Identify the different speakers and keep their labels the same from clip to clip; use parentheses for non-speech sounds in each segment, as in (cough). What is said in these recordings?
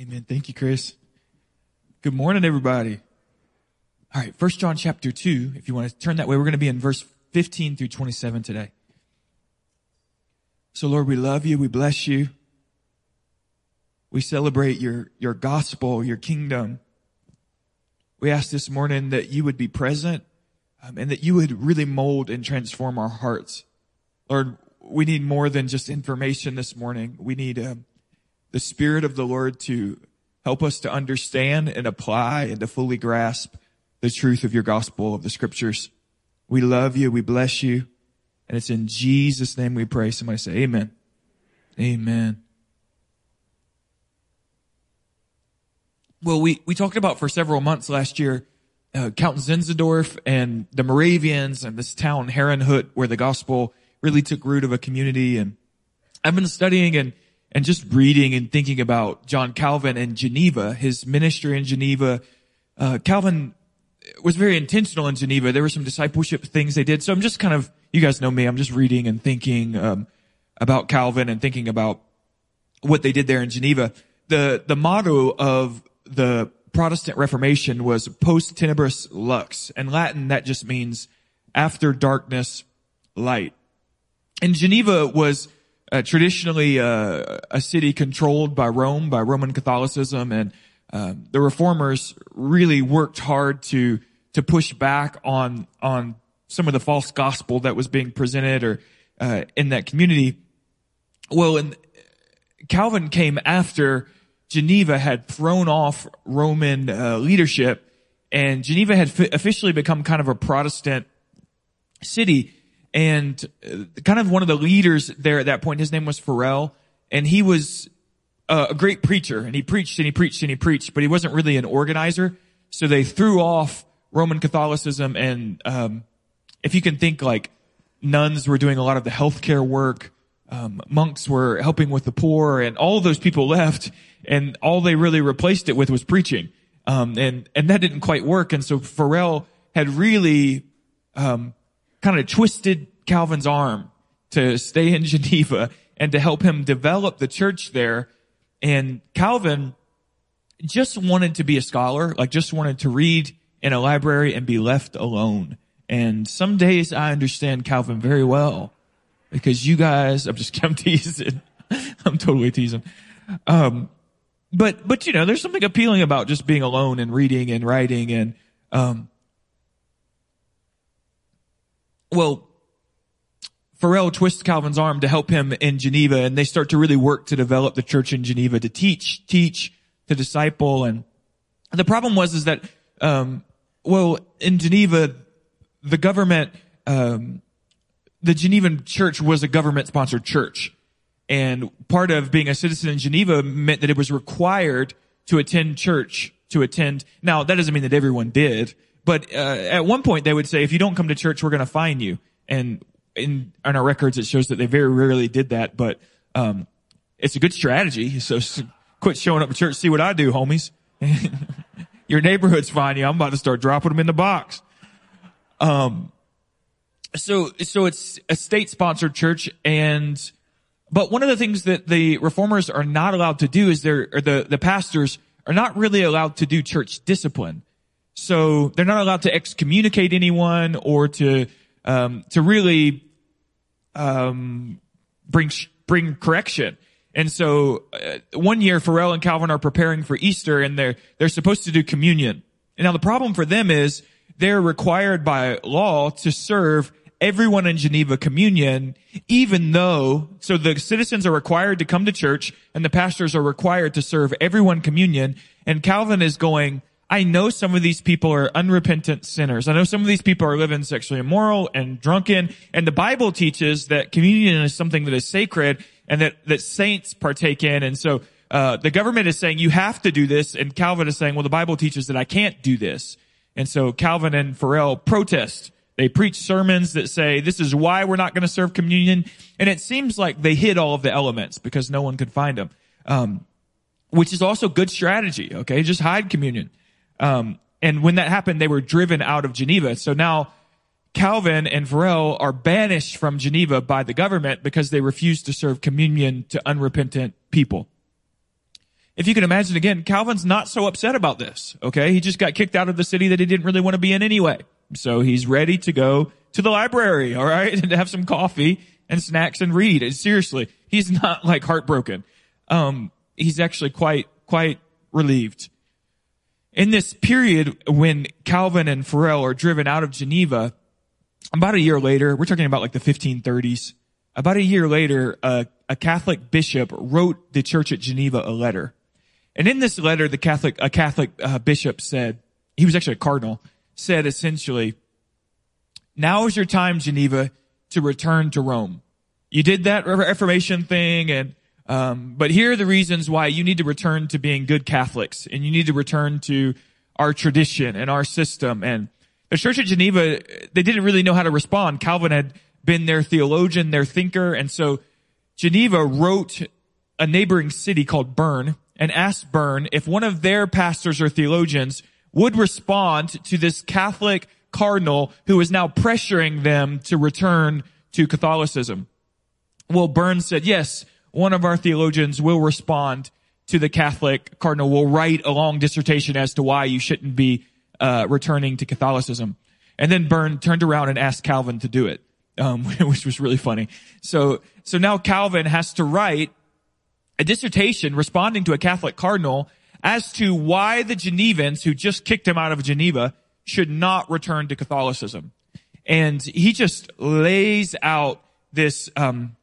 Speaker 1: Amen. Thank you, Chris. Good morning, everybody. All right. First John chapter two. If you want to turn that way, we're going to be in verse 15 through 27 today. So Lord, we love you. We bless you. We celebrate your, your gospel, your kingdom. We ask this morning that you would be present um, and that you would really mold and transform our hearts. Lord, we need more than just information this morning. We need um, the Spirit of the Lord to help us to understand and apply and to fully grasp the truth of your gospel of the scriptures. We love you. We bless you. And it's in Jesus' name we pray. Somebody say amen. Amen. Well, we, we talked about for several months last year, uh, Count Zinzendorf and the Moravians and this town Herrnhut where the gospel really took root of a community. And I've been studying and, and just reading and thinking about John Calvin and Geneva, his ministry in Geneva. Uh, Calvin was very intentional in Geneva. There were some discipleship things they did. So I'm just kind of, you guys know me, I'm just reading and thinking, um, about Calvin and thinking about what they did there in Geneva. The, the motto of the Protestant Reformation was post tenebris lux. In Latin, that just means after darkness, light. And Geneva was uh, traditionally uh, a city controlled by Rome, by Roman Catholicism, and um, the reformers really worked hard to to push back on on some of the false gospel that was being presented or uh, in that community. Well, and Calvin came after Geneva had thrown off Roman uh, leadership, and Geneva had f- officially become kind of a Protestant city. And uh, kind of one of the leaders there at that point, his name was Farel, and he was a great preacher and he preached and he preached and he preached, but he wasn't really an organizer. So they threw off Roman Catholicism and, um, if you can think like nuns were doing a lot of the healthcare work, um, monks were helping with the poor and all those people (laughs) left and all they really replaced it with was preaching. Um, and, and that didn't quite work. And so Farel had really, um, kind of twisted Calvin's arm to stay in (laughs) Geneva and to help him develop the church there and Calvin just wanted to be a scholar, like just wanted to read in a library and be left alone. And some days I understand Calvin very well because you guys, I'm just, (laughs) I'm teasing. (laughs) I'm totally teasing. Um, but, but you know, there's something appealing about just being alone and reading and writing and, um, well, Farel twists Calvin's arm to help him in Geneva and they start to really work to develop the church in Geneva to teach, teach, to disciple. And the problem was is that, um, well, in Geneva, the government, um, the Genevan church was a government sponsored church. And part of being a citizen in Geneva meant that it was required to attend church, to attend. Now, that doesn't mean that everyone did, but, uh, at one point they would say, if you don't come to church, we're going to fine you. And in, in our records, it shows that they very rarely did that, but, um, it's a good strategy. (laughs) So quit showing up at church. See what I do, homies. (laughs) Your neighborhood's fine. Yeah, I'm about to start dropping them in the box. Um, so, so it's a state sponsored church and, but one of the things that the reformers are not allowed to do is they're, or the, the pastors are not really allowed to do church discipline. So they're not allowed to excommunicate anyone or to, um, to really um, bring bring correction. And so uh, one year, Farel and Calvin are preparing for Easter, and they're they're supposed to do communion. And now the problem for them is they're required by law to serve everyone in Geneva communion, even though, so the citizens are required to come to church and the pastors are required to serve everyone communion. And Calvin is going, I know some of these people are unrepentant sinners. I know some of these people are living sexually immoral and drunken. And the Bible teaches that communion is something that is sacred and that, that saints partake in. And so, uh, the government is saying you have to do this. And Calvin is saying, well, the Bible teaches that I can't do this. And so Calvin and Farel protest. They preach sermons that say, this is why we're not going to serve communion. And it seems like they hid all of the elements because no one could find them. Um, which is also good strategy. Okay. Just hide communion. Um, and when that happened, they were driven out of Geneva. So now Calvin and Farel are banished from Geneva by the government because they refused to serve communion to unrepentant people. if you can imagine again, Calvin's not so upset about this. Okay. He just got kicked out of the city that he didn't really want to be in anyway. So he's ready to go to the library. All right. (laughs) And to have some coffee and snacks and read. And seriously, he's not like heartbroken. Um, he's actually quite, quite relieved. In this period when Calvin and Farel are driven out of Geneva, about a year later, we're talking about like the 1530s, about a year later, a Catholic bishop wrote the church at Geneva a letter. And in this letter, the Catholic, a Catholic uh, bishop said, he was actually a cardinal, said essentially, now is your time, Geneva, to return to Rome. You did that Reformation thing and, um, but here are the reasons why you need to return to being good Catholics and you need to return to our tradition and our system. And the church at Geneva, they didn't really know how to respond. Calvin had been their theologian, their thinker. And so Geneva wrote a neighboring city called Bern and asked Bern if one of their pastors or theologians would respond to this Catholic cardinal who is now pressuring them to return to Catholicism. Well, Bern said, yes, one of our theologians will respond to the Catholic cardinal, will write a long dissertation as to why you shouldn't be uh, returning to Catholicism. And then Bern turned around and asked Calvin to do it, um, (laughs) which was really funny. So, so now Calvin has to write a dissertation responding to a Catholic cardinal as to why the Genevans who just kicked him out of Geneva should not return to Catholicism. And he just lays out this um,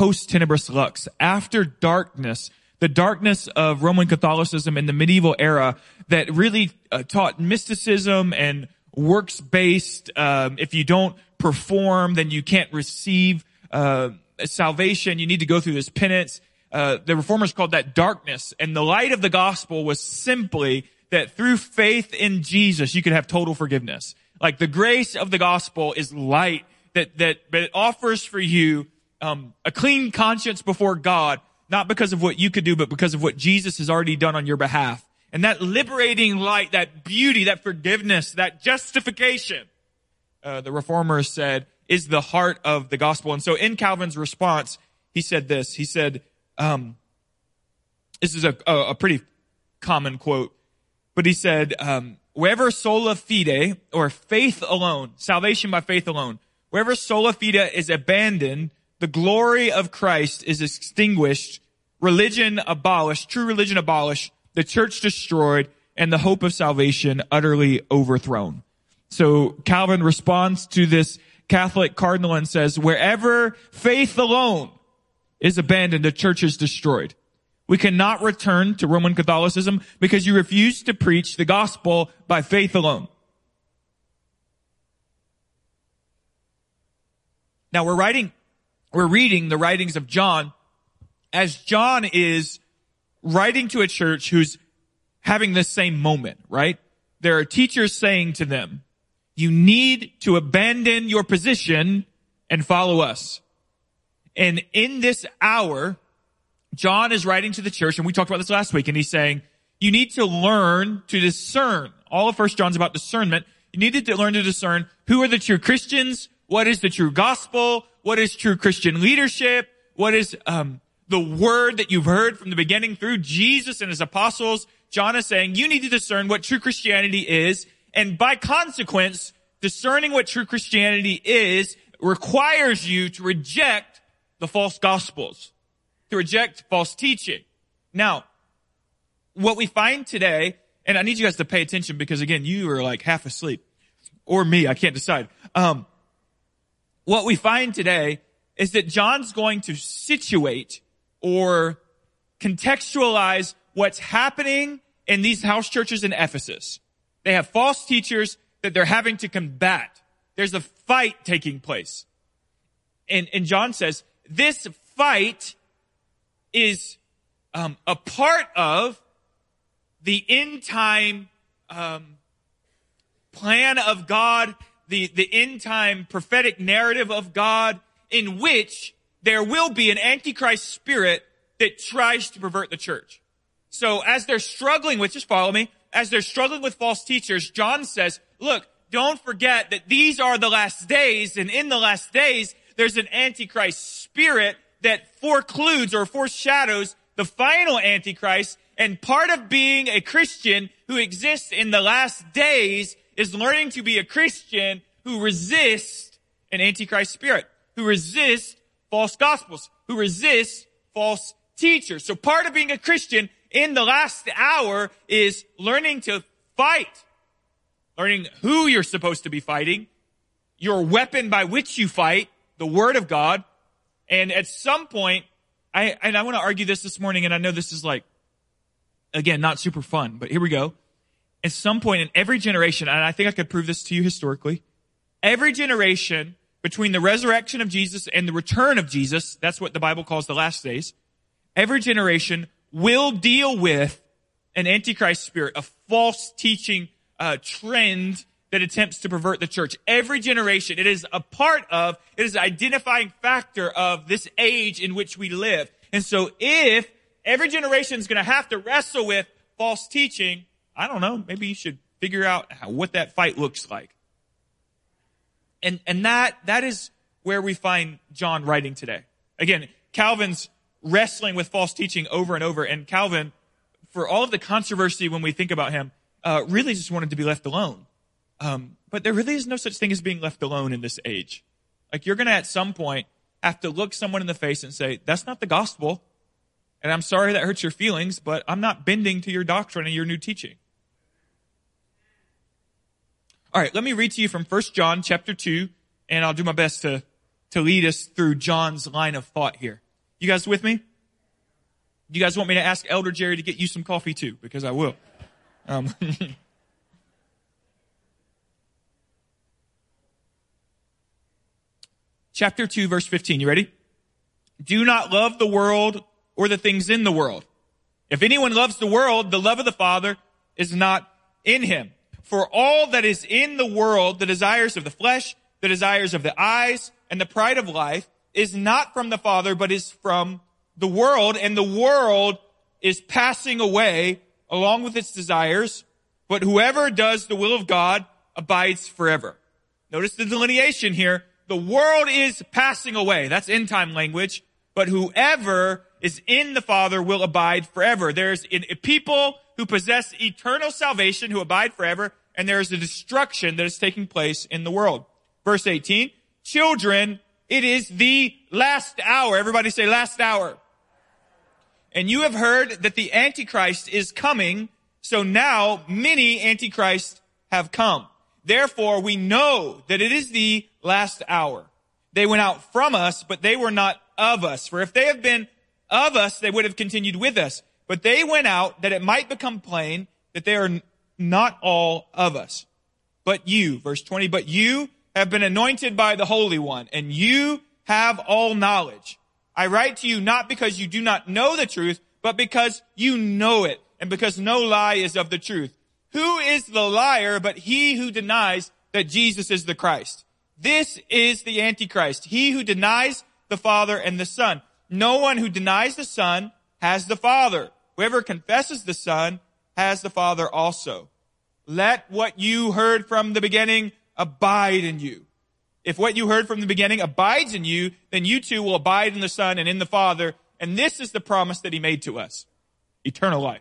Speaker 1: post tenebris lux after darkness, the darkness of Roman Catholicism in the medieval era that really uh, taught mysticism and works based. Um, if you don't perform, then you can't receive uh, salvation. You need to go through this penance. Uh, the reformers called that darkness, and the light of the gospel was simply that through faith in Jesus, you could have total forgiveness. Like the grace of the gospel is light that, that, it offers for you, um, a clean conscience before God, not because of what you could do, but because of what Jesus has already done on your behalf. And that liberating light, that beauty, that forgiveness, that justification, uh, the reformers said is the heart of the gospel. And so in Calvin's response, he said this, he said, um, this is a, a, pretty common quote but he said, um, wherever sola fide or faith alone, salvation by faith alone, wherever sola fide is abandoned, the glory of Christ is extinguished, religion abolished, true religion abolished, the church destroyed, and the hope of salvation utterly overthrown. So Calvin responds to this Catholic cardinal and says, wherever faith alone is abandoned, the church is destroyed. We cannot return to Roman Catholicism because you refuse to preach the gospel by faith alone. Now we're writing, we're reading the writings of John as John is writing to a church who's having this same moment, right? There are teachers saying to them, you need to abandon your position and follow us. And in this hour, John is writing to the church, and we talked about this last week, and he's saying, you need to learn to discern. All of First John's about discernment. You need to learn to discern who are the true Christians, what is the true gospel, what is true Christian leadership, what is um, the word that you've heard from the beginning through Jesus and his apostles. John is saying you need to discern what true Christianity is, and by consequence, discerning what true Christianity is requires you to reject the false gospels to reject false teaching. Now, what we find today, and I need you guys to pay attention because again, you are like half asleep. Or me, I can't decide. Um, what we find today is that John's going to situate or contextualize what's happening in these house churches in Ephesus. They have false teachers that they're having to combat. There's a fight taking place. And, and John says, this fight is um, a part of the end time um, plan of God, the, the end time prophetic narrative of God, in which there will be an antichrist spirit that tries to pervert the church. So as they're struggling with, just follow me, as they're struggling with false teachers, John says, look, don't forget that these are the last days, and in the last days, there's an antichrist spirit that forecludes or foreshadows the final Antichrist. And part of being a Christian who exists in the last days is learning to be a Christian who resists an antichrist spirit, who resists false gospels, who resists false teachers. So part of being a Christian in the last hour is learning to fight, learning who you're supposed to be fighting, your weapon by which you fight, the word of God. And at some point, I, and I want to argue this this morning, and I know this is like, again, not super fun, but here we go. At some point in every generation, and I think I could prove this to you historically, every generation between the resurrection of Jesus and the return of Jesus, that's what the Bible calls the last days, every generation will deal with an antichrist spirit, a false teaching uh, trend that attempts to pervert the church. Every generation, it is a part of, it is an identifying factor of this age in which we live. And so if every generation is going to have to wrestle with false teaching, I don't know, maybe you should figure out how, what that fight looks like. And, and that, that is where we find John writing today. Again, Calvin's wrestling with false teaching over and over, and Calvin, for all of the controversy when we think about him, uh, really just wanted to be left alone. Um, but there really is no such thing as being left alone in this age. Like you're going to at some point have to look someone in the face and say, that's not the gospel. And I'm sorry that hurts your feelings, but I'm not bending to your doctrine and your new teaching. All right, let me read to you from 1 John chapter 2, and I'll do my best to, to lead us through John's line of thought here. You guys with me? You guys want me to ask Elder Jerry to get you some coffee too? Because I will. Um, (laughs) chapter 2, verse 15. You ready? Do not love the world or the things in the world. If anyone loves the world, the love of the Father is not in him. For all that is in the world, the desires of the flesh, the desires of the eyes, and the pride of life is not from the Father, but is from the world, and the world is passing away along with its desires, but whoever does the will of God abides forever. Notice the delineation here. The world is passing away. That's end time language. But whoever is in the Father will abide forever. There's a people who possess eternal salvation who abide forever, and there is a destruction that is taking place in the world. Verse 18, children, it is the last hour. Everybody say last hour. And you have heard that the Antichrist is coming, so now many Antichrists have come. Therefore, we know that it is the last hour. They went out from us, but they were not of us. For if they have been of us, they would have continued with us. But they went out that it might become plain that they are not all of us. But you, verse 20, but you have been anointed by the Holy One and you have all knowledge. I write to you not because you do not know the truth, but because you know it and because no lie is of the truth. Who is the liar but he who denies that Jesus is the Christ? This is the Antichrist, he who denies the Father and the Son. No one who denies the Son has the Father. Whoever confesses the Son has the Father also. Let what you heard from the beginning abide in you. If what you heard from the beginning abides in you, then you too will abide in the Son and in the Father. And this is the promise that he made to us. Eternal life.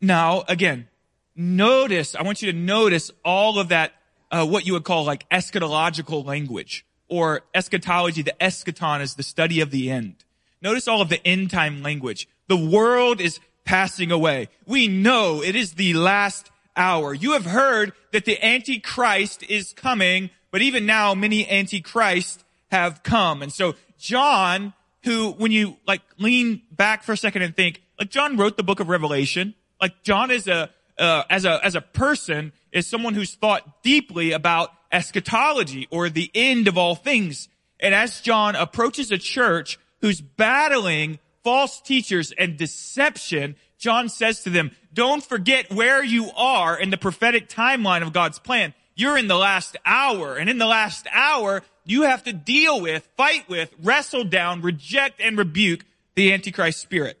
Speaker 1: Now, again, notice, I want you to notice all of that, uh, what you would call like eschatological language or eschatology. The eschaton is the study of the end. Notice all of the end time language. The world is passing away. We know it is the last hour. You have heard that the Antichrist is coming, but even now many Antichrists have come. And so John, who, when you like lean back for a second and think, like John wrote the book of Revelation, like John is a, uh, as a, as a person is someone who's thought deeply about eschatology or the end of all things. And as John approaches a church who's battling false teachers and deception, John says to them, don't forget where you are in the prophetic timeline of God's plan. You're in the last hour, and in the last hour, you have to deal with, fight with, wrestle down, reject, and rebuke the Antichrist spirit.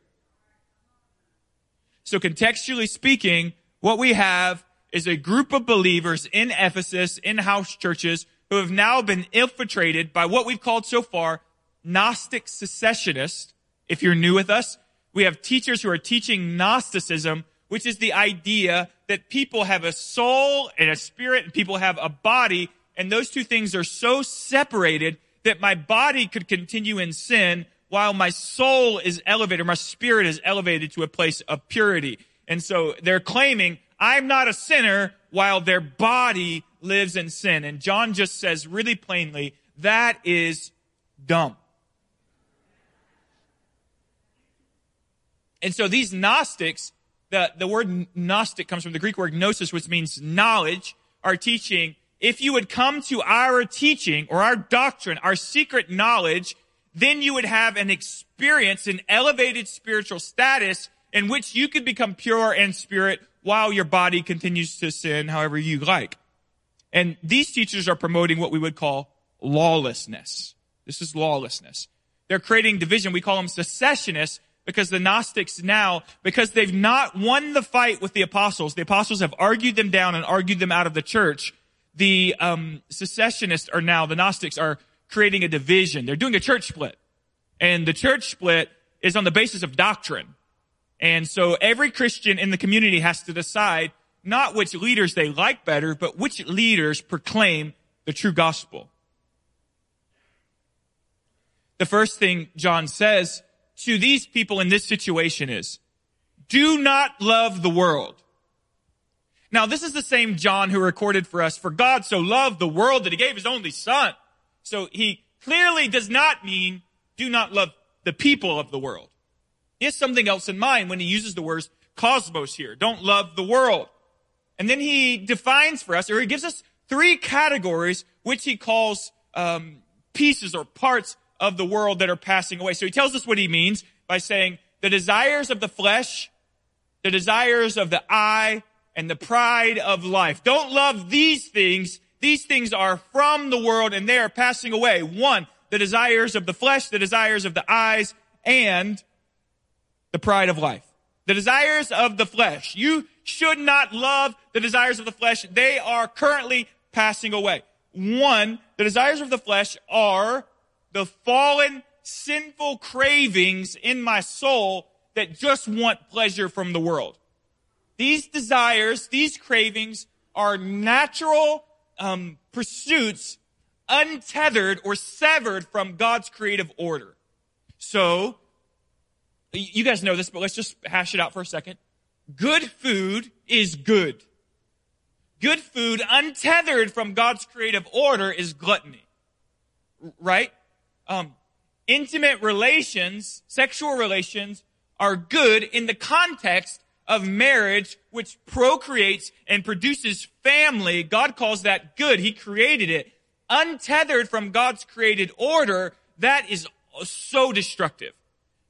Speaker 1: So contextually speaking, what we have is a group of believers in Ephesus, in house churches, who have now been infiltrated by what we've called so far Gnostic secessionists If you're new with us, we have teachers who are teaching Gnosticism, which is the idea that people have a soul and a spirit and people have a body and those two things are so separated that my body could continue in sin while my soul is elevated, or my spirit is elevated to a place of purity. And so they're claiming, I'm not a sinner while their body lives in sin. And John just says really plainly, that is dumb. And so these Gnostics, the, the word Gnostic comes from the Greek word gnosis, which means knowledge, are teaching if you would come to our teaching or our doctrine, our secret knowledge, then you would have an experience, an elevated spiritual status in which you could become pure in spirit while your body continues to sin however you like. And these teachers are promoting what we would call lawlessness. This is lawlessness. They're creating division. We call them secessionists because the Gnostics now, because they've not won the fight with the apostles, the apostles have argued them down and argued them out of the church the um, secessionists are now, the Gnostics are creating a division. They're doing a church split. And the church split is on the basis of doctrine. And so every Christian in the community has to decide not which leaders they like better, but which leaders proclaim the true gospel. The first thing John says to these people in this situation is, do not love the world now, this is the same John who recorded for us, for God so loved the world that he gave his only son. So he clearly does not mean do not love the people of the world. He has something else in mind when he uses the words cosmos here. Don't love the world. And then he defines for us, or he gives us three categories, which he calls um, pieces or parts of the world that are passing away. So he tells us what he means by saying the desires of the flesh, the desires of the eye, and the pride of life. Don't love these things. These things are from the world and they are passing away. One, the desires of the flesh, the desires of the eyes, and the pride of life. The desires of the flesh. You should not love the desires of the flesh. They are currently passing away. One, the desires of the flesh are the fallen, sinful cravings in my soul that just want pleasure from the world. These desires, these cravings are natural um, pursuits untethered or severed from God's creative order. So, you guys know this, but let's just hash it out for a second. Good food is good. Good food untethered from God's creative order is gluttony. Right? Um, intimate relations, sexual relations are good in the context of marriage, which procreates and produces family, God calls that good. He created it. Untethered from God's created order, that is so destructive.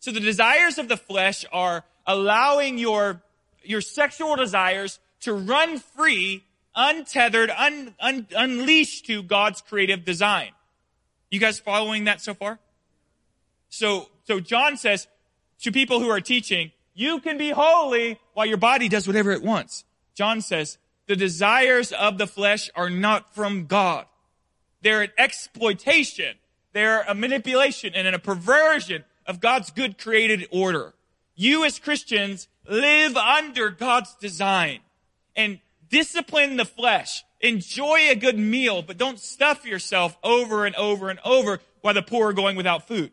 Speaker 1: So the desires of the flesh are allowing your, your sexual desires to run free, untethered, un, un, unleashed to God's creative design. You guys following that so far? So, so John says to people who are teaching, you can be holy while your body does whatever it wants. John says, the desires of the flesh are not from God. They're an exploitation. They're a manipulation and a perversion of God's good created order. You as Christians live under God's design and discipline the flesh. Enjoy a good meal, but don't stuff yourself over and over and over while the poor are going without food.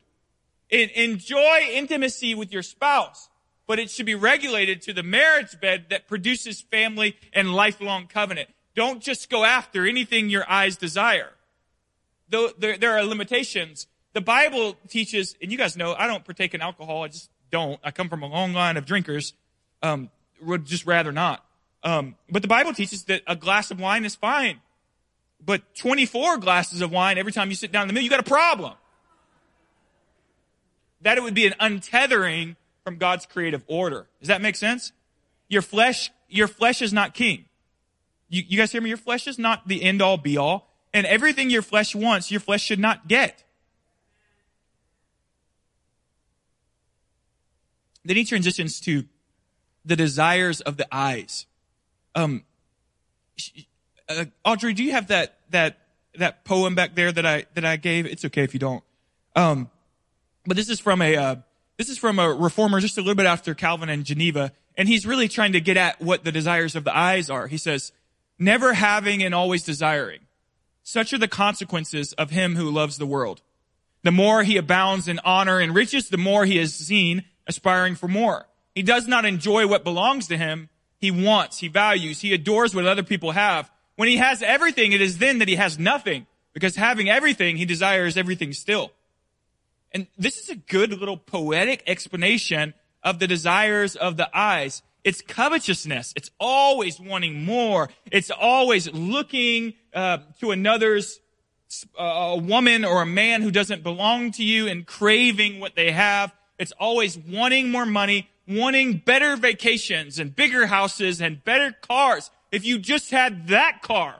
Speaker 1: enjoy intimacy with your spouse but it should be regulated to the marriage bed that produces family and lifelong covenant. Don't just go after anything your eyes desire. Though there, are limitations. The Bible teaches, and you guys know, I don't partake in alcohol. I just don't. I come from a long line of drinkers. Um, would just rather not. Um, but the Bible teaches that a glass of wine is fine. But 24 glasses of wine every time you sit down in the meal, you got a problem. That it would be an untethering from God's creative order. Does that make sense? Your flesh, your flesh is not king. You, you guys hear me? Your flesh is not the end all be all. And everything your flesh wants, your flesh should not get. Then he transitions to the desires of the eyes. Um, uh, Audrey, do you have that, that, that poem back there that I, that I gave? It's okay if you don't. Um, but this is from a, uh,
Speaker 2: this is from a reformer just a little bit after Calvin and Geneva, and he's really trying to get at what the desires of the eyes are. He says, never having and always desiring. Such are the consequences of him who loves the world. The more he abounds in honor and riches, the more he is seen aspiring for more. He does not enjoy what belongs to him. He wants, he values, he adores what other people have. When he has everything, it is then that he has nothing. Because having everything, he desires everything still. And this is a good little poetic explanation of the desires of the eyes. It's covetousness. It's always wanting more. It's always looking uh, to another's uh, a woman or a man who doesn't belong to you and craving what they have. It's always wanting more money, wanting better vacations and bigger houses and better cars. If you just had that car.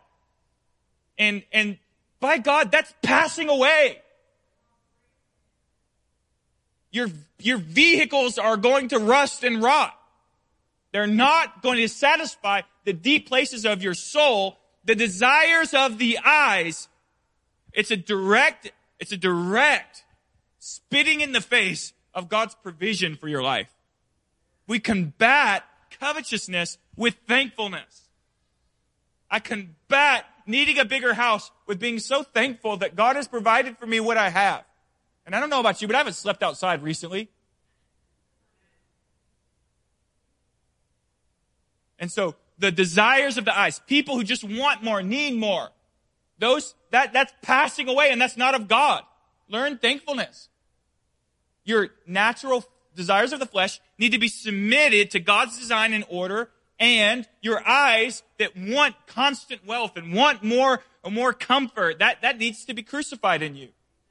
Speaker 2: And, and by God, that's passing away. Your, your vehicles are going to rust and rot. They're not going to satisfy the deep places of your soul, the desires of the eyes. It's a direct, it's a direct spitting in the face of God's provision for your life. We combat covetousness with thankfulness. I combat needing a bigger house with being so thankful that God has provided for me what I have. And I don't know about you, but I haven't slept outside recently. And so the desires of the eyes, people who just want more, need more, those, that, that's passing away and that's not of God. Learn thankfulness. Your natural desires of the flesh need to be submitted to God's design and order and your eyes that want constant wealth and want more, more comfort, that, that needs to be crucified in you.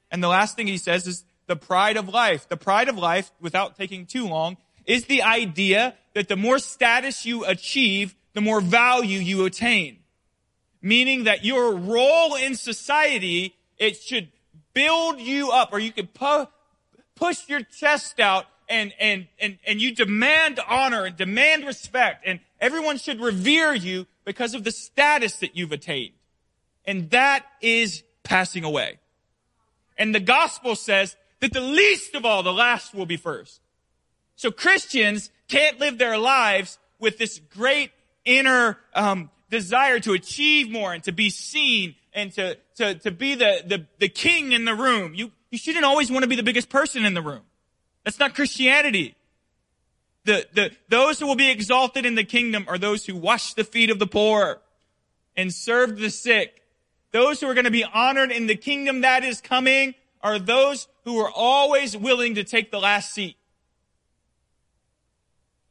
Speaker 2: And the last thing he says is the pride of life. The pride of life, without taking too long, is the idea that the more status you achieve, the more value you attain. Meaning that your role in society, it should build you up, or you can pu- push your chest out and, and, and, and you demand honor and demand respect and everyone should revere you because of the status that you've attained. And that is passing away. And the gospel says that the least of all, the last will be first. So Christians can't live their lives with this great inner um, desire to achieve more and to be seen and to to to be the, the the king in the room. You you shouldn't always want to be the biggest person in the room. That's not Christianity. The, the, those who will be exalted in the kingdom are those who wash the feet of the poor and serve the sick those who are going to be honored in the kingdom that is coming are those who are always willing to take the last seat.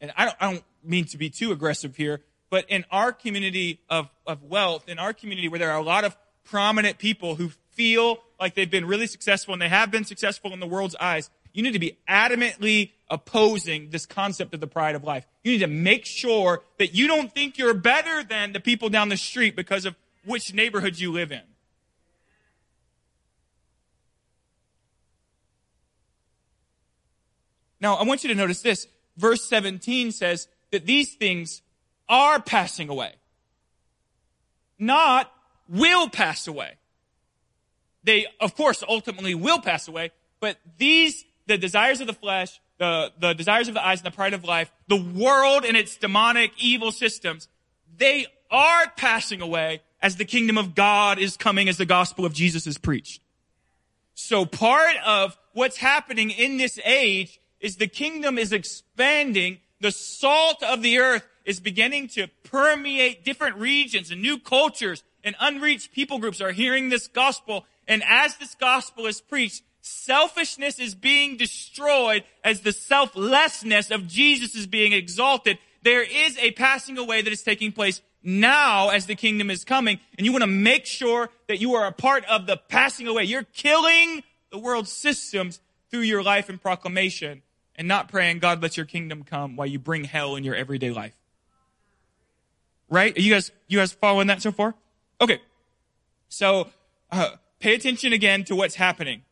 Speaker 2: And I don't, I don't mean to be too aggressive here, but in our community of, of wealth, in our community where there are a lot of prominent people who feel like they've been really successful and they have been successful in the world's eyes, you need to be adamantly opposing this concept of the pride of life. You need to make sure that you don't think you're better than the people down the street because of which neighborhood you live in. Now, I want you to notice this. Verse 17 says that these things are passing away. Not will pass away. They, of course, ultimately will pass away, but these, the desires of the flesh, the, the desires of the eyes and the pride of life, the world and its demonic evil systems, they are passing away as the kingdom of God is coming as the gospel of Jesus is preached. So part of what's happening in this age is the kingdom is expanding. The salt of the earth is beginning to permeate different regions and new cultures and unreached people groups are hearing this gospel. And as this gospel is preached, selfishness is being destroyed as the selflessness of Jesus is being exalted. There is a passing away that is taking place now as the kingdom is coming, and you want to make sure that you are a part of the passing away. You're killing the world's systems through your life and proclamation and not praying, God, let your kingdom come while you bring hell in your everyday life. Right? Are you guys, you guys following that so far? Okay. So, uh, pay attention again to what's happening.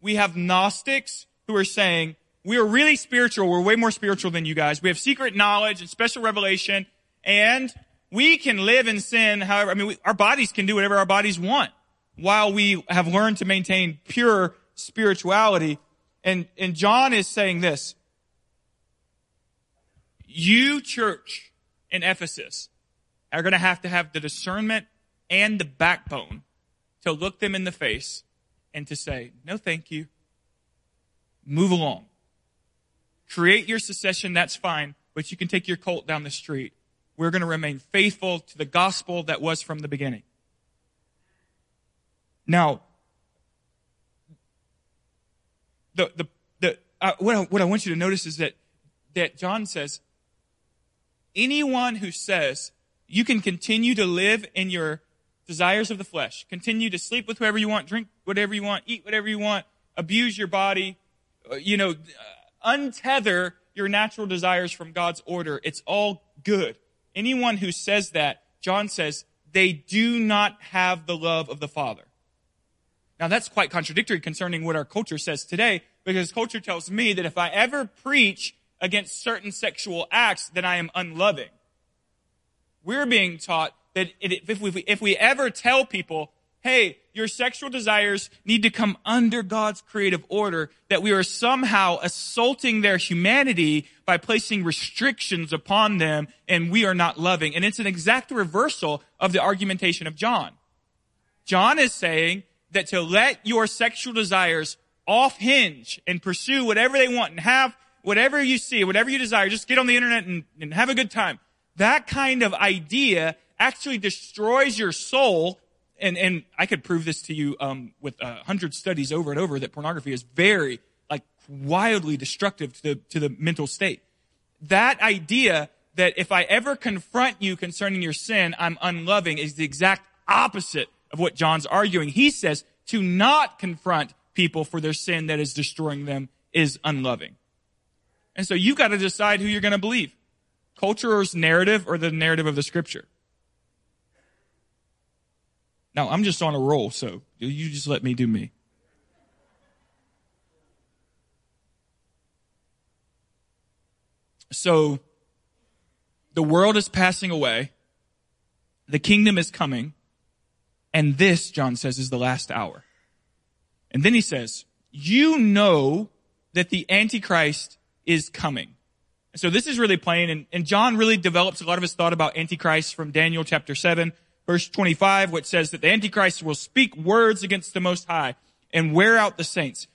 Speaker 2: We have Gnostics who are saying, we are really spiritual. We're way more spiritual than you guys. We have secret knowledge and special revelation and we can live in sin however, I mean, we, our bodies can do whatever our bodies want while we have learned to maintain pure spirituality. And, and John is saying this. You church in Ephesus are going to have to have the discernment and the backbone to look them in the face and to say, no, thank you. Move along. Create your secession, that's fine, but you can take your cult down the street. We're going to remain faithful to the gospel that was from the beginning. Now, the, the, the, uh, what, I, what I want you to notice is that, that John says, anyone who says you can continue to live in your desires of the flesh, continue to sleep with whoever you want, drink whatever you want, eat whatever you want, abuse your body, uh, you know, untether your natural desires from God's order. It's all good. Anyone who says that, John says, they do not have the love of the Father. Now that's quite contradictory concerning what our culture says today, because culture tells me that if I ever preach against certain sexual acts, then I am unloving. We're being taught that if we, if we ever tell people, hey, your sexual desires need to come under God's creative order, that we are somehow assaulting their humanity by placing restrictions upon them and we are not loving. And it's an exact reversal of the argumentation of John. John is saying that to let your sexual desires off hinge and pursue whatever they want and have whatever you see, whatever you desire, just get on the internet and, and have a good time. That kind of idea actually destroys your soul. And, and I could prove this to you, um, with a uh, hundred studies over and over that pornography is very, like, wildly destructive to the, to the mental state. That idea that if I ever confront you concerning your sin, I'm unloving is the exact opposite of what John's arguing. He says to not confront people for their sin that is destroying them is unloving. And so you've got to decide who you're going to believe. Culture's narrative or the narrative of the scripture. Now, I'm just on a roll, so you just let me do me. So, the world is passing away. The kingdom is coming. And this, John says, is the last hour. And then he says, you know that the Antichrist is coming. So this is really plain, and, and John really develops a lot of his thought about Antichrist from Daniel chapter 7, verse 25, which says that the Antichrist will speak words against the Most High and wear out the saints.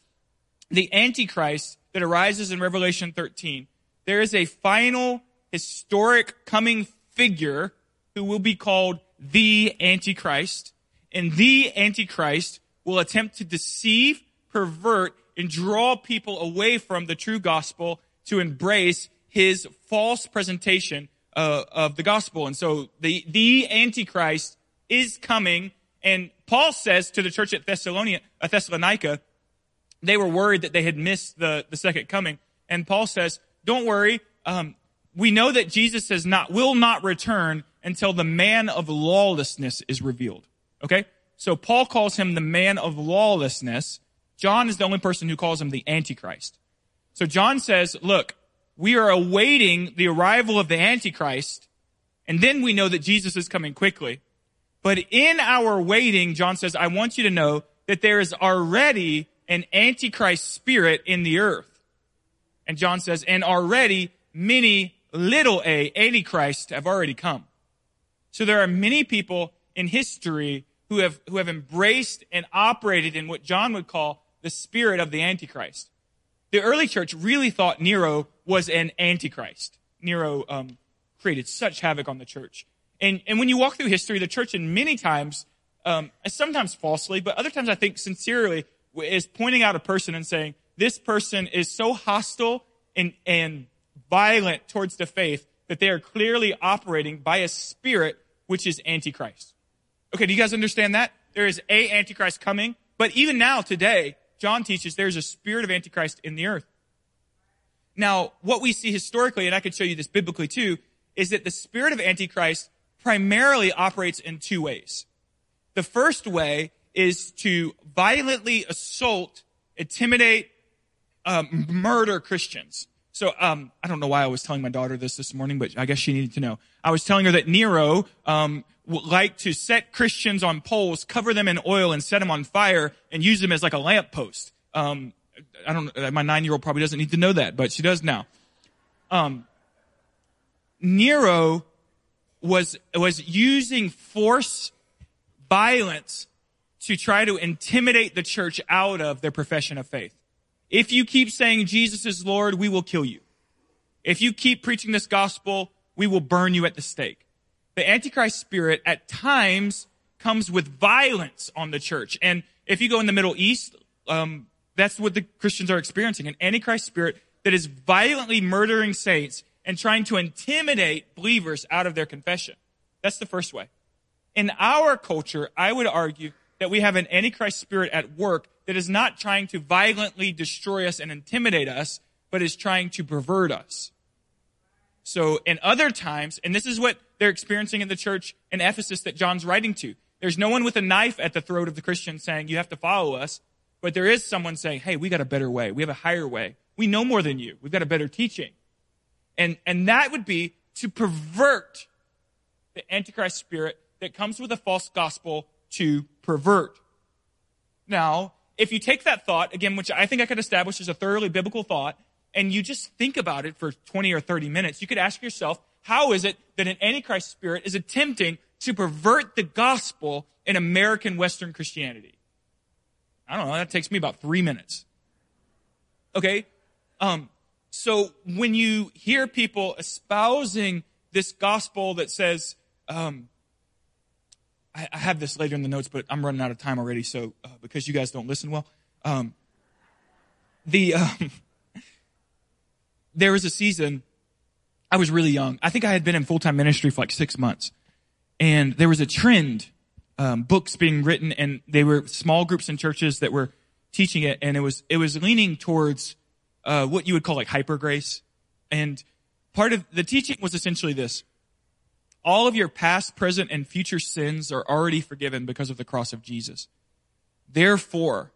Speaker 2: The Antichrist that arises in Revelation 13, there is a final historic coming figure who will be called the Antichrist, and the Antichrist will attempt to deceive, pervert, and draw people away from the true gospel to embrace his false presentation uh, of the gospel. And so the, the Antichrist is coming. And Paul says to the church at Thessalonica, uh, Thessalonica they were worried that they had missed the, the second coming. And Paul says, don't worry. Um, we know that Jesus says not, will not return until the man of lawlessness is revealed. Okay? So Paul calls him the man of lawlessness. John is the only person who calls him the Antichrist. So John says, look, we are awaiting the arrival of the Antichrist, and then we know that Jesus is coming quickly. But in our waiting, John says, I want you to know that there is already an Antichrist spirit in the earth. And John says, and already many little a Antichrist have already come. So there are many people in history who have, who have embraced and operated in what John would call the spirit of the Antichrist. The early church really thought Nero was an Antichrist. Nero um, created such havoc on the church. And, and when you walk through history, the church, in many times, um, sometimes falsely, but other times I think sincerely, is pointing out a person and saying, this person is so hostile and, and violent towards the faith that they are clearly operating by a spirit which is Antichrist. Okay, do you guys understand that? There is a Antichrist coming, but even now, today, John teaches there's a spirit of Antichrist in the earth. Now, what we see historically, and I could show you this biblically too, is that the spirit of Antichrist primarily operates in two ways. The first way is to violently assault, intimidate, um, murder Christians. So um, I don't know why I was telling my daughter this this morning, but I guess she needed to know. I was telling her that Nero um, would like to set Christians on poles, cover them in oil, and set them on fire, and use them as like a lamppost. Um, I don't, my nine year old probably doesn't need to know that, but she does now. Um, Nero was, was using force, violence to try to intimidate the church out of their profession of faith. If you keep saying Jesus is Lord, we will kill you. If you keep preaching this gospel, we will burn you at the stake. The Antichrist spirit at times comes with violence on the church. And if you go in the Middle East, um, that's what the Christians are experiencing. An Antichrist spirit that is violently murdering saints and trying to intimidate believers out of their confession. That's the first way. In our culture, I would argue that we have an Antichrist spirit at work that is not trying to violently destroy us and intimidate us, but is trying to pervert us. So in other times, and this is what they're experiencing in the church in Ephesus that John's writing to. There's no one with a knife at the throat of the Christian saying, you have to follow us. But there is someone saying, hey, we got a better way. We have a higher way. We know more than you. We've got a better teaching. And, and that would be to pervert the Antichrist spirit that comes with a false gospel to pervert. Now, if you take that thought, again, which I think I could establish as a thoroughly biblical thought, and you just think about it for 20 or 30 minutes, you could ask yourself, how is it that an Antichrist spirit is attempting to pervert the gospel in American Western Christianity? I don't know, that takes me about three minutes. Okay? Um, so when you hear people espousing this gospel that says, um, I, I, have this later in the notes, but I'm running out of time already. So uh, because you guys don't listen well, um, the um, (laughs) there was a season. I was really young. I think I had been in full time ministry for like six months, and there was a trend, um, books being written, and they were small groups in churches that were teaching it, and it was it was leaning towards uh, what you would call like hyper grace. And part of the teaching was essentially this. All of your past, present, and future sins are already forgiven because of the cross of Jesus. Therefore,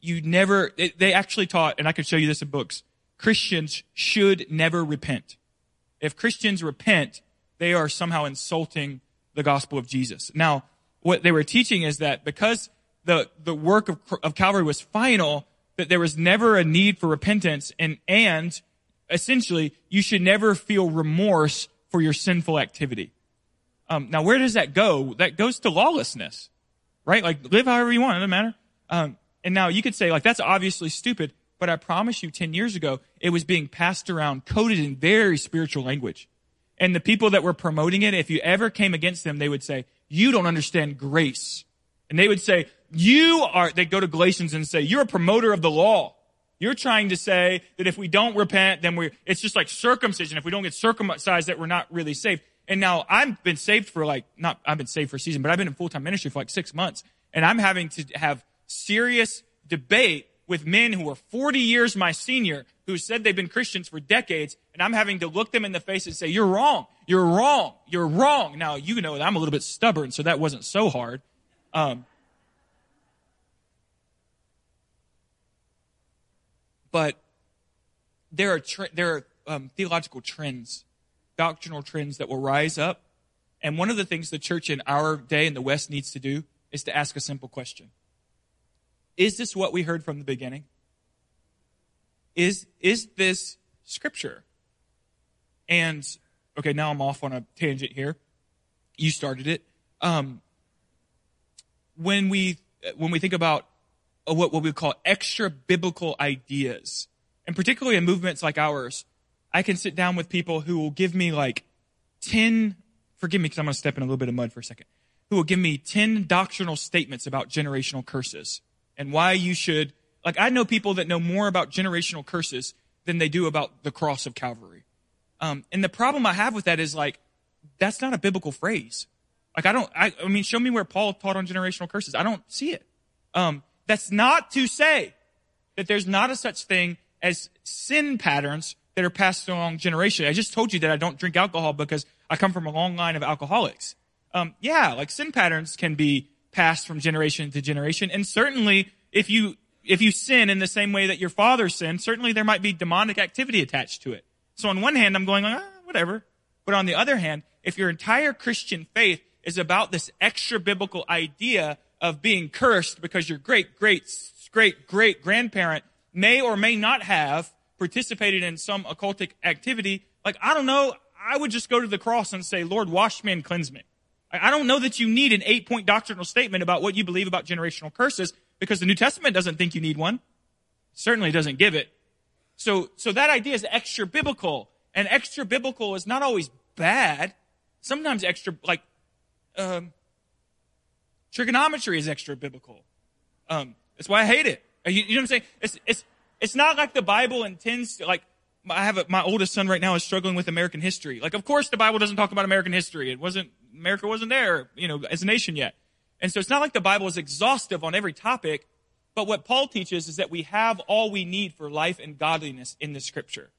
Speaker 2: you never, they actually taught, and I could show you this in books, Christians should never repent. If Christians repent, they are somehow insulting the gospel of Jesus. Now, what they were teaching is that because the, the work of, of Calvary was final, that there was never a need for repentance and, and essentially you should never feel remorse for your sinful activity. Um, now where does that go? That goes to lawlessness, right? Like live however you want. It doesn't matter. Um, and now you could say like, that's obviously stupid, but I promise you 10 years ago, it was being passed around, coded in very spiritual language. And the people that were promoting it, if you ever came against them, they would say, you don't understand grace. And they would say, you are, they go to Galatians and say, you're a promoter of the law. You're trying to say that if we don't repent, then we're, it's just like circumcision. If we don't get circumcised, that we're not really saved. And now I've been saved for like, not, I've been saved for a season, but I've been in full-time ministry for like six months. And I'm having to have serious debate with men who are 40 years my senior, who said they've been Christians for decades, and I'm having to look them in the face and say, you're wrong, you're wrong, you're wrong. Now, you know that I'm a little bit stubborn, so that wasn't so hard. Um, but there are tre- there are um, theological trends, doctrinal trends that will rise up, and one of the things the church in our day in the West needs to do is to ask a simple question: Is this what we heard from the beginning? Is is this scripture? And okay, now I'm off on a tangent here. You started it. Um, when we when we think about what, what we call extra biblical ideas. And particularly in movements like ours, I can sit down with people who will give me like 10, forgive me because I'm going to step in a little bit of mud for a second, who will give me 10 doctrinal statements about generational curses and why you should, like I know people that know more about generational curses than they do about the cross of Calvary. Um, and the problem I have with that is like, that's not a biblical phrase. Like I don't, I, I mean, show me where Paul taught on generational curses. I don't see it. Um, that's not to say that there's not a such thing as sin patterns that are passed along generation. I just told you that I don't drink alcohol because I come from a long line of alcoholics. Um, yeah, like sin patterns can be passed from generation to generation, and certainly if you if you sin in the same way that your father sinned, certainly there might be demonic activity attached to it. So on one hand, I'm going, ah, whatever. But on the other hand, if your entire Christian faith is about this extra biblical idea of being cursed because your great, great, great, great grandparent may or may not have participated in some occultic activity, like, I don't know, I would just go to the cross and say, Lord, wash me and cleanse me. I don't know that you need an eight point doctrinal statement about what you believe about generational curses because the New Testament doesn't think you need one. Certainly doesn't give it. So, so that idea is extra biblical and extra biblical is not always bad. Sometimes extra, like, um, trigonometry is extra biblical. Um, that's why I hate it. You, you know what I'm saying? It's, it's, it's not like the Bible intends to, like, I have a, my oldest son right now is struggling with American history. Like, of course the Bible doesn't talk about American history. It wasn't, America wasn't there, you know, as a nation yet. And so it's not like the Bible is exhaustive on every topic, but what Paul teaches is that we have all we need for life and godliness in the scripture.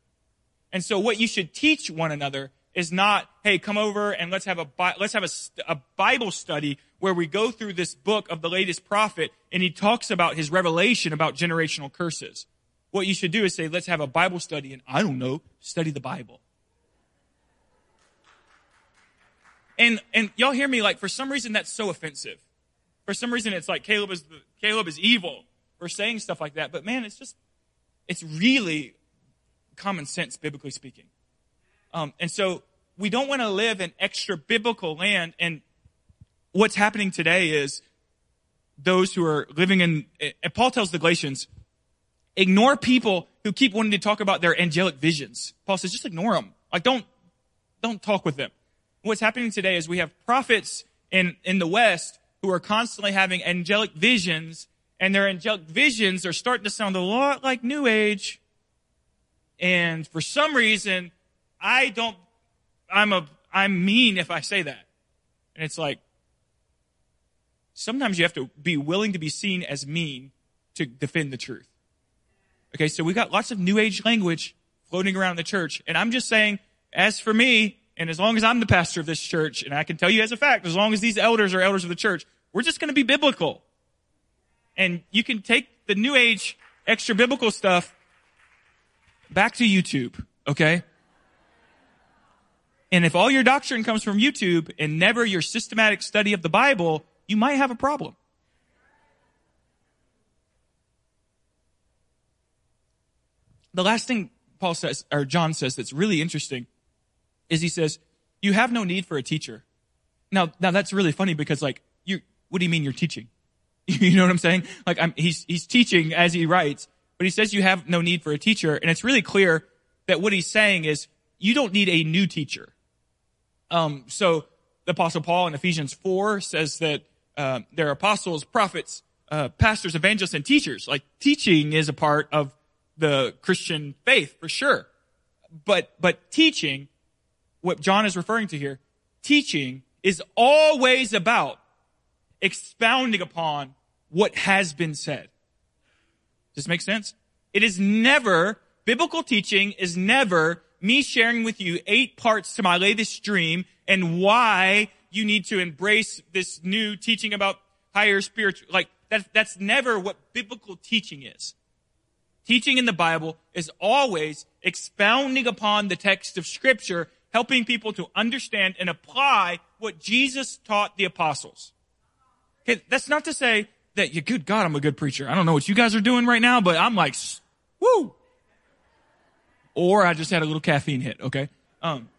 Speaker 2: And so what you should teach one another is not, hey, come over and let's have a, let's have a, a Bible study where we go through this book of the latest prophet and he talks about his revelation about generational curses. What you should do is say, let's have a Bible study and I don't know, study the Bible. And, and y'all hear me like, for some reason that's so offensive. For some reason it's like Caleb is, the, Caleb is evil for saying stuff like that. But man, it's just, it's really common sense, biblically speaking. Um, and so we don't want to live in extra biblical land. And what's happening today is those who are living in, and Paul tells the Galatians, ignore people who keep wanting to talk about their angelic visions. Paul says, just ignore them. Like don't, don't talk with them. What's happening today is we have prophets in, in the West who are constantly having angelic visions and their angelic visions are starting to sound a lot like New Age. And for some reason, I don't, I'm a, I'm mean if I say that. And it's like, sometimes you have to be willing to be seen as mean to defend the truth. Okay, so we got lots of new age language floating around the church. And I'm just saying, as for me, and as long as I'm the pastor of this church, and I can tell you as a fact, as long as these elders are elders of the church, we're just going to be biblical. And you can take the new age extra biblical stuff back to YouTube, okay? And if all your doctrine comes from YouTube and never your systematic study of the Bible, you might have a problem. the last thing Paul says, or John says that's really interesting is he says, you have no need for a teacher. Now, now that's really funny because like, you, what do you mean you're teaching? (laughs) you know what I'm saying? Like I'm, he's, he's teaching as he writes, but he says you have no need for a teacher. And it's really clear that what he's saying is you don't need a new teacher. Um, so the apostle Paul in Ephesians 4 says that, uh, there are apostles, prophets, uh, pastors, evangelists, and teachers. Like teaching is a part of the Christian faith for sure. But, but teaching, what John is referring to here, teaching is always about expounding upon what has been said. Does this make sense? It is never, biblical teaching is never me sharing with you eight parts to my latest dream and why you need to embrace this new teaching about higher spiritual, like that, that's never what biblical teaching is. Teaching in the Bible is always expounding upon the text of scripture, helping people to understand and apply what Jesus taught the apostles. Okay, that's not to say that you, good God, I'm a good preacher. I don't know what you guys are doing right now, but I'm like, woo. Or I just had a little caffeine hit, okay? Um,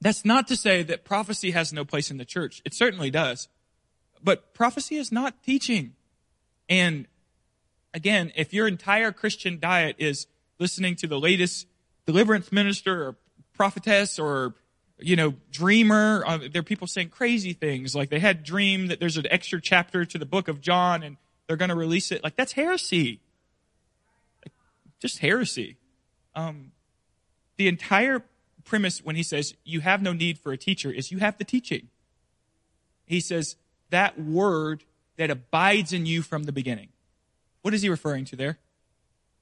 Speaker 2: that's not to say that prophecy has no place in the church. It certainly does. But prophecy is not teaching. And again, if your entire Christian diet is listening to the latest deliverance minister or prophetess or you know, dreamer. Uh, there are people saying crazy things like they had dream that there's an extra chapter to the book of John and they're going to release it. Like that's heresy. Just heresy. Um, the entire premise when he says you have no need for a teacher is you have the teaching. He says that word that abides in you from the beginning. What is he referring to there?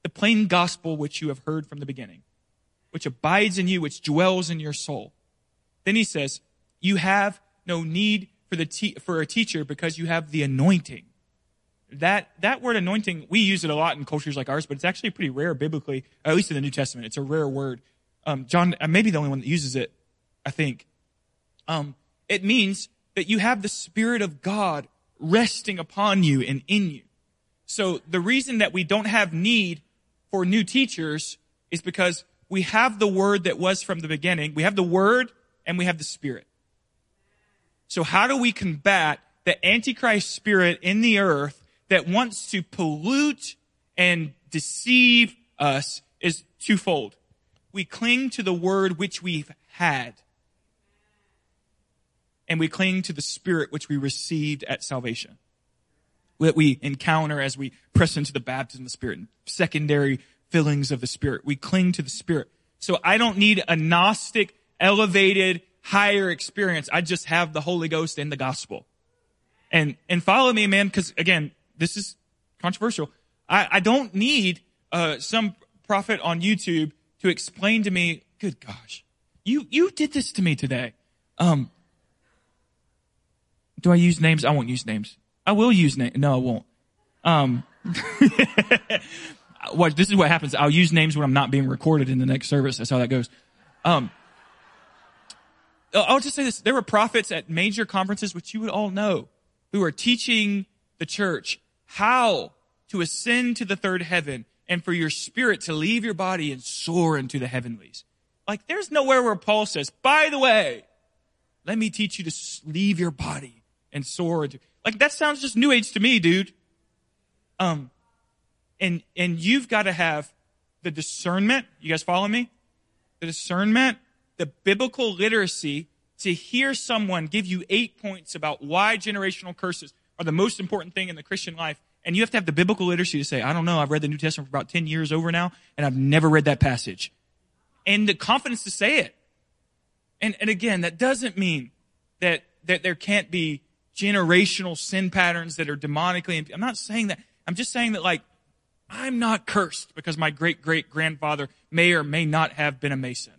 Speaker 2: The plain gospel which you have heard from the beginning, which abides in you, which dwells in your soul. Then he says, you have no need for the te- for a teacher because you have the anointing. That that word anointing, we use it a lot in cultures like ours, but it's actually pretty rare biblically, at least in the New Testament. It's a rare word. Um, John, I may be the only one that uses it. I think. Um, it means that you have the Spirit of God resting upon you and in you. So the reason that we don't have need for new teachers is because we have the word that was from the beginning. We have the word and we have the spirit. So how do we combat the antichrist spirit in the earth that wants to pollute and deceive us is twofold. We cling to the word which we've had. And we cling to the spirit which we received at salvation. That we encounter as we press into the baptism of the spirit and secondary fillings of the spirit. We cling to the spirit. So I don't need a Gnostic, elevated, higher experience. I just have the Holy Ghost and the gospel. And, and follow me, man, because again, this is controversial. I, I don't need uh, some prophet on YouTube to explain to me, good gosh, you, you did this to me today. Um, do I use names? I won't use names. I will use names. No, I won't. Um, (laughs) what, this is what happens. I'll use names when I'm not being recorded in the next service. That's how that goes. Um, I'll just say this. There were prophets at major conferences, which you would all know, who are teaching the church how to ascend to the third heaven and for your spirit to leave your body and soar into the heavenlies. Like there's nowhere where Paul says, by the way, let me teach you to leave your body and soar into, like that sounds just new age to me, dude. Um, and, and you've got to have the discernment. You guys follow me? The discernment, the biblical literacy to hear someone give you eight points about why generational curses are the most important thing in the Christian life and you have to have the biblical literacy to say, I don't know, I've read the New Testament for about 10 years over now, and I've never read that passage. And the confidence to say it. And, and again, that doesn't mean that, that there can't be generational sin patterns that are demonically, I'm not saying that. I'm just saying that like, I'm not cursed because my great great grandfather may or may not have been a Mason.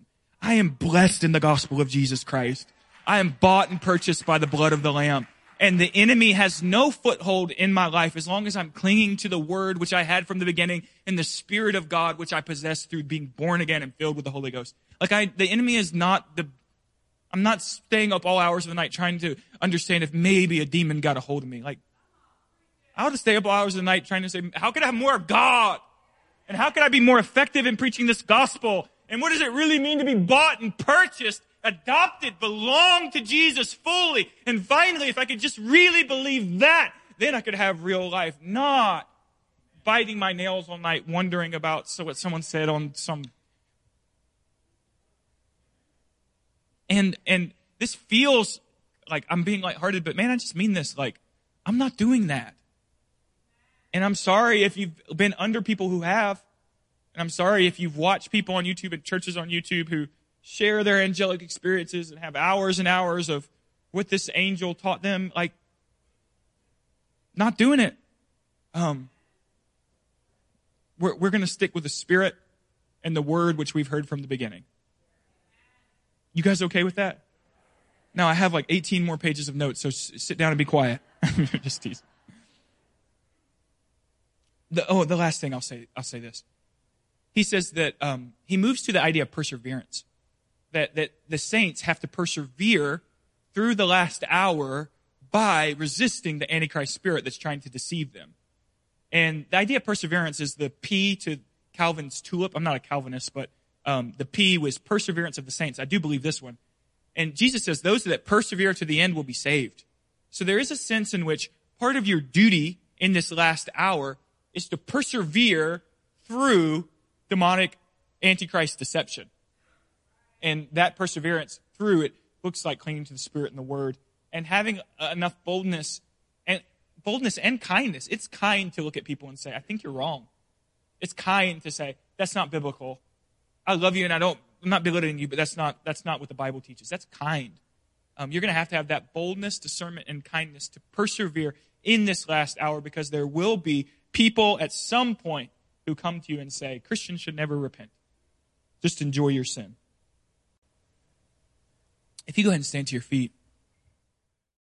Speaker 2: I am blessed in the gospel of Jesus Christ. I am bought and purchased by the blood of the Lamb and the enemy has no foothold in my life as long as I'm clinging to the word which I had from the beginning and the spirit of God which I possess through being born again and filled with the Holy Ghost. Like I, the enemy is not the, I'm not staying up all hours of the night trying to understand if maybe a demon got a hold of me. Like, I'll just stay up all hours of the night trying to say, how can I have more of God? And how can I be more effective in preaching this gospel? And what does it really mean to be bought and purchased adopted, belong to Jesus fully. And finally, if I could just really believe that, then I could have real life, not biting my nails all night, wondering about so what someone said on some. And, and this feels like I'm being lighthearted, but man, I just mean this. Like, I'm not doing that. And I'm sorry if you've been under people who have. And I'm sorry if you've watched people on YouTube and churches on YouTube who share their angelic experiences and have hours and hours of what this angel taught them. Like, not doing it. Um, we're, we're going to stick with the Spirit and the Word which we've heard from the beginning. You guys okay with that? Now I have like 18 more pages of notes, so s- sit down and be quiet. (laughs) Just tease. The, oh, the last thing I'll say, I'll say this. He says that um, he moves to the idea of perseverance that, that the saints have to persevere through the last hour by resisting the Antichrist spirit that's trying to deceive them. And the idea of perseverance is the P to Calvin's tulip. I'm not a Calvinist, but um, the P was perseverance of the saints. I do believe this one. And Jesus says those that persevere to the end will be saved. So there is a sense in which part of your duty in this last hour is to persevere through demonic antichrist deception. And that perseverance through it looks like clinging to the Spirit and the Word and having enough boldness and boldness and kindness. It's kind to look at people and say, I think you're wrong. It's kind to say, that's not biblical. I love you and I don't, I'm not belittling you, but that's not, that's not what the Bible teaches. That's kind. Um, you're going to have to have that boldness, discernment, and kindness to persevere in this last hour because there will be people at some point who come to you and say, Christians should never repent. Just enjoy your sin. If you go ahead and stand to your feet.